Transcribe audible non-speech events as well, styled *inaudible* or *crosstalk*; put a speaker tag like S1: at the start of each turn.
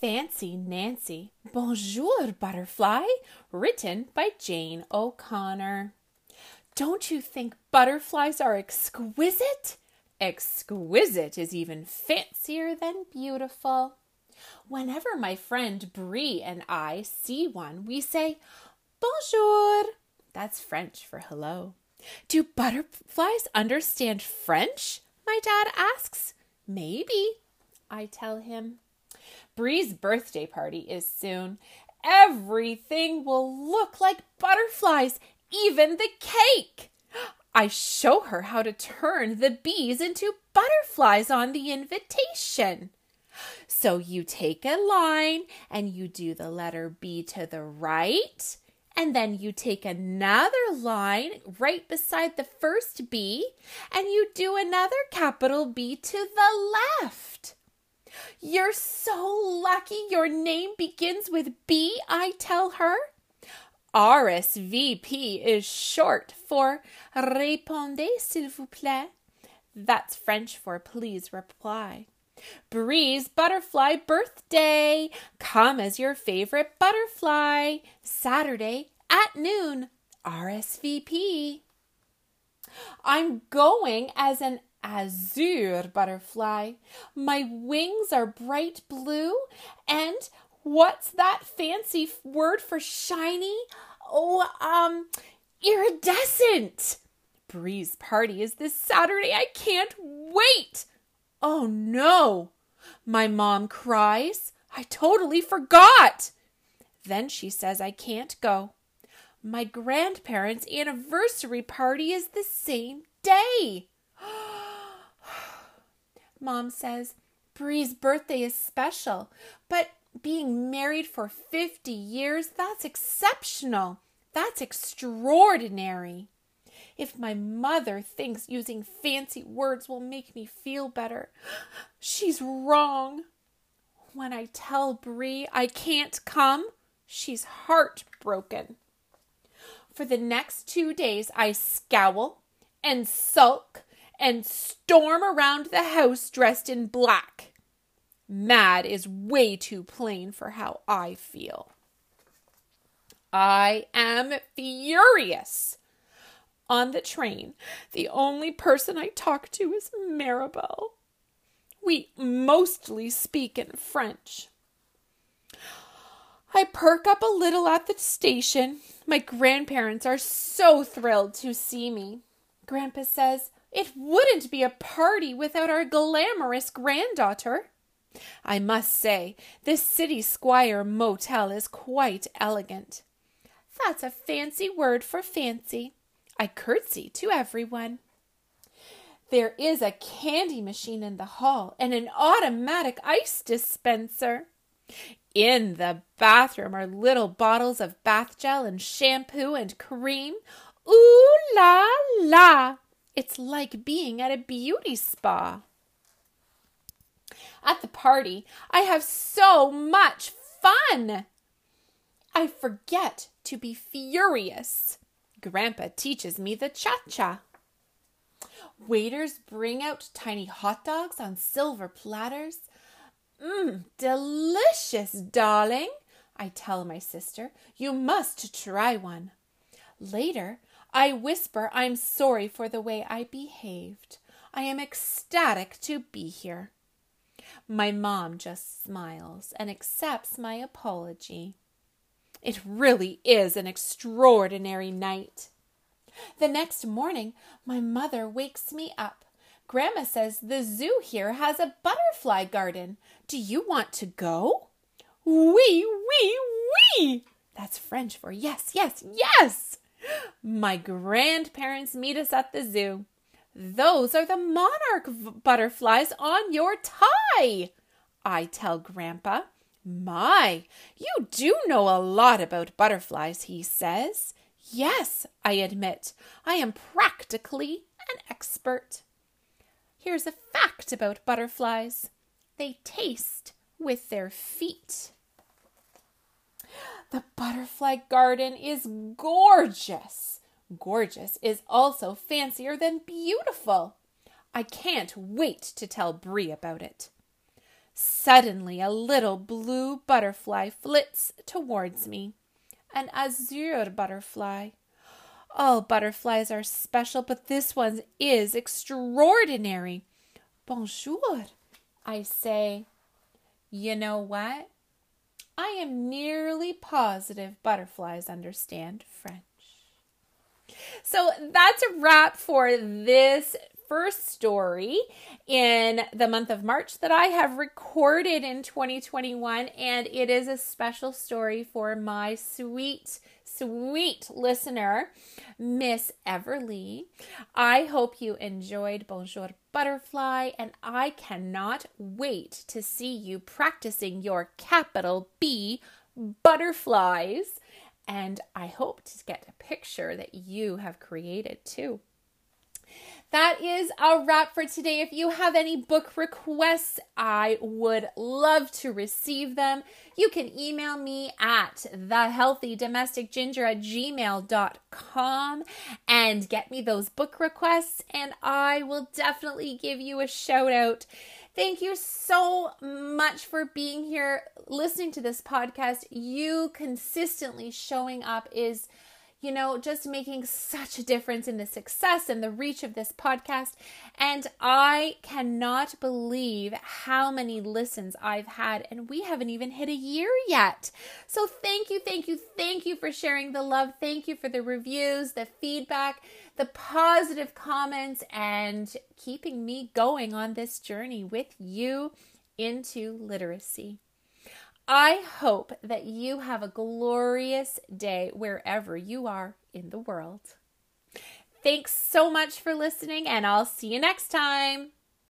S1: Fancy Nancy, Bonjour Butterfly, written by Jane O'Connor. Don't you think butterflies are exquisite? Exquisite is even fancier than beautiful. Whenever my friend Bree and I see one, we say, Bonjour. That's French for hello. Do butterflies understand French? My dad asks. Maybe, I tell him. Bree's birthday party is soon. Everything will look like butterflies, even the cake. I show her how to turn the bees into butterflies on the invitation. So you take a line and you do the letter B to the right, and then you take another line right beside the first B, and you do another capital B to the left. You're so lucky your name begins with B, I tell her. RSVP is short for Répondez s'il vous plaît. That's French for please reply. Bree's butterfly birthday. Come as your favorite butterfly. Saturday at noon. RSVP. I'm going as an azure butterfly. My wings are bright blue. And what's that fancy word for shiny? Oh, um, iridescent. Bree's party is this Saturday. I can't wait. Oh no. My mom cries. I totally forgot. Then she says I can't go. My grandparents' anniversary party is the same day. Mom says, Bree's birthday is special, but being married for 50 years, that's exceptional. That's extraordinary. If my mother thinks using fancy words will make me feel better, *gasps* she's wrong. When I tell Bree I can't come, she's heartbroken. For the next two days, I scowl and sulk and storm around the house dressed in black. Mad is way too plain for how I feel. I am furious. On the train, the only person I talk to is Maribel. We mostly speak in French. I perk up a little at the station. My grandparents are so thrilled to see me. Grandpa says, It wouldn't be a party without our glamorous granddaughter. I must say, this City Squire motel is quite elegant. That's a fancy word for fancy. I curtsy to everyone. There is a candy machine in the hall and an automatic ice dispenser. In the bathroom are little bottles of bath gel and shampoo and cream. Ooh la la! It's like being at a beauty spa. At the party, I have so much fun. I forget to be furious. Grandpa teaches me the cha cha. Waiters bring out tiny hot dogs on silver platters. Mmm, delicious, darling. I tell my sister, you must try one. Later, I whisper I'm sorry for the way I behaved. I am ecstatic to be here. My mom just smiles and accepts my apology. It really is an extraordinary night. The next morning, my mother wakes me up. Grandma says the zoo here has a butterfly garden. Do you want to go? Oui, oui, oui. That's French for yes, yes, yes. My grandparents meet us at the zoo. Those are the monarch butterflies on your tie. I tell Grandpa. My, you do know a lot about butterflies, he says. Yes, I admit, I am practically an expert. Here's a fact about butterflies they taste with their feet. The butterfly garden is gorgeous. Gorgeous is also fancier than beautiful. I can't wait to tell Bree about it. Suddenly, a little blue butterfly flits towards me. An azure butterfly. All butterflies are special, but this one is extraordinary. Bonjour, I say. You know what? I am nearly positive butterflies understand French. So that's a wrap for this first story in the month of March that I have recorded in 2021, and it is a special story for my sweet, sweet listener, Miss Everly. I hope you enjoyed Bonjour Butterfly, and I cannot wait to see you practicing your capital B butterflies. And I hope to get a picture that you have created too. That is a wrap for today. If you have any book requests, I would love to receive them. You can email me at thehealthydomesticginger at gmail.com and get me those book requests, and I will definitely give you a shout out. Thank you so much for being here, listening to this podcast. You consistently showing up is you know, just making such a difference in the success and the reach of this podcast. And I cannot believe how many listens I've had, and we haven't even hit a year yet. So thank you, thank you, thank you for sharing the love. Thank you for the reviews, the feedback, the positive comments, and keeping me going on this journey with you into literacy. I hope that you have a glorious day wherever you are in the world. Thanks so much for listening, and I'll see you next time.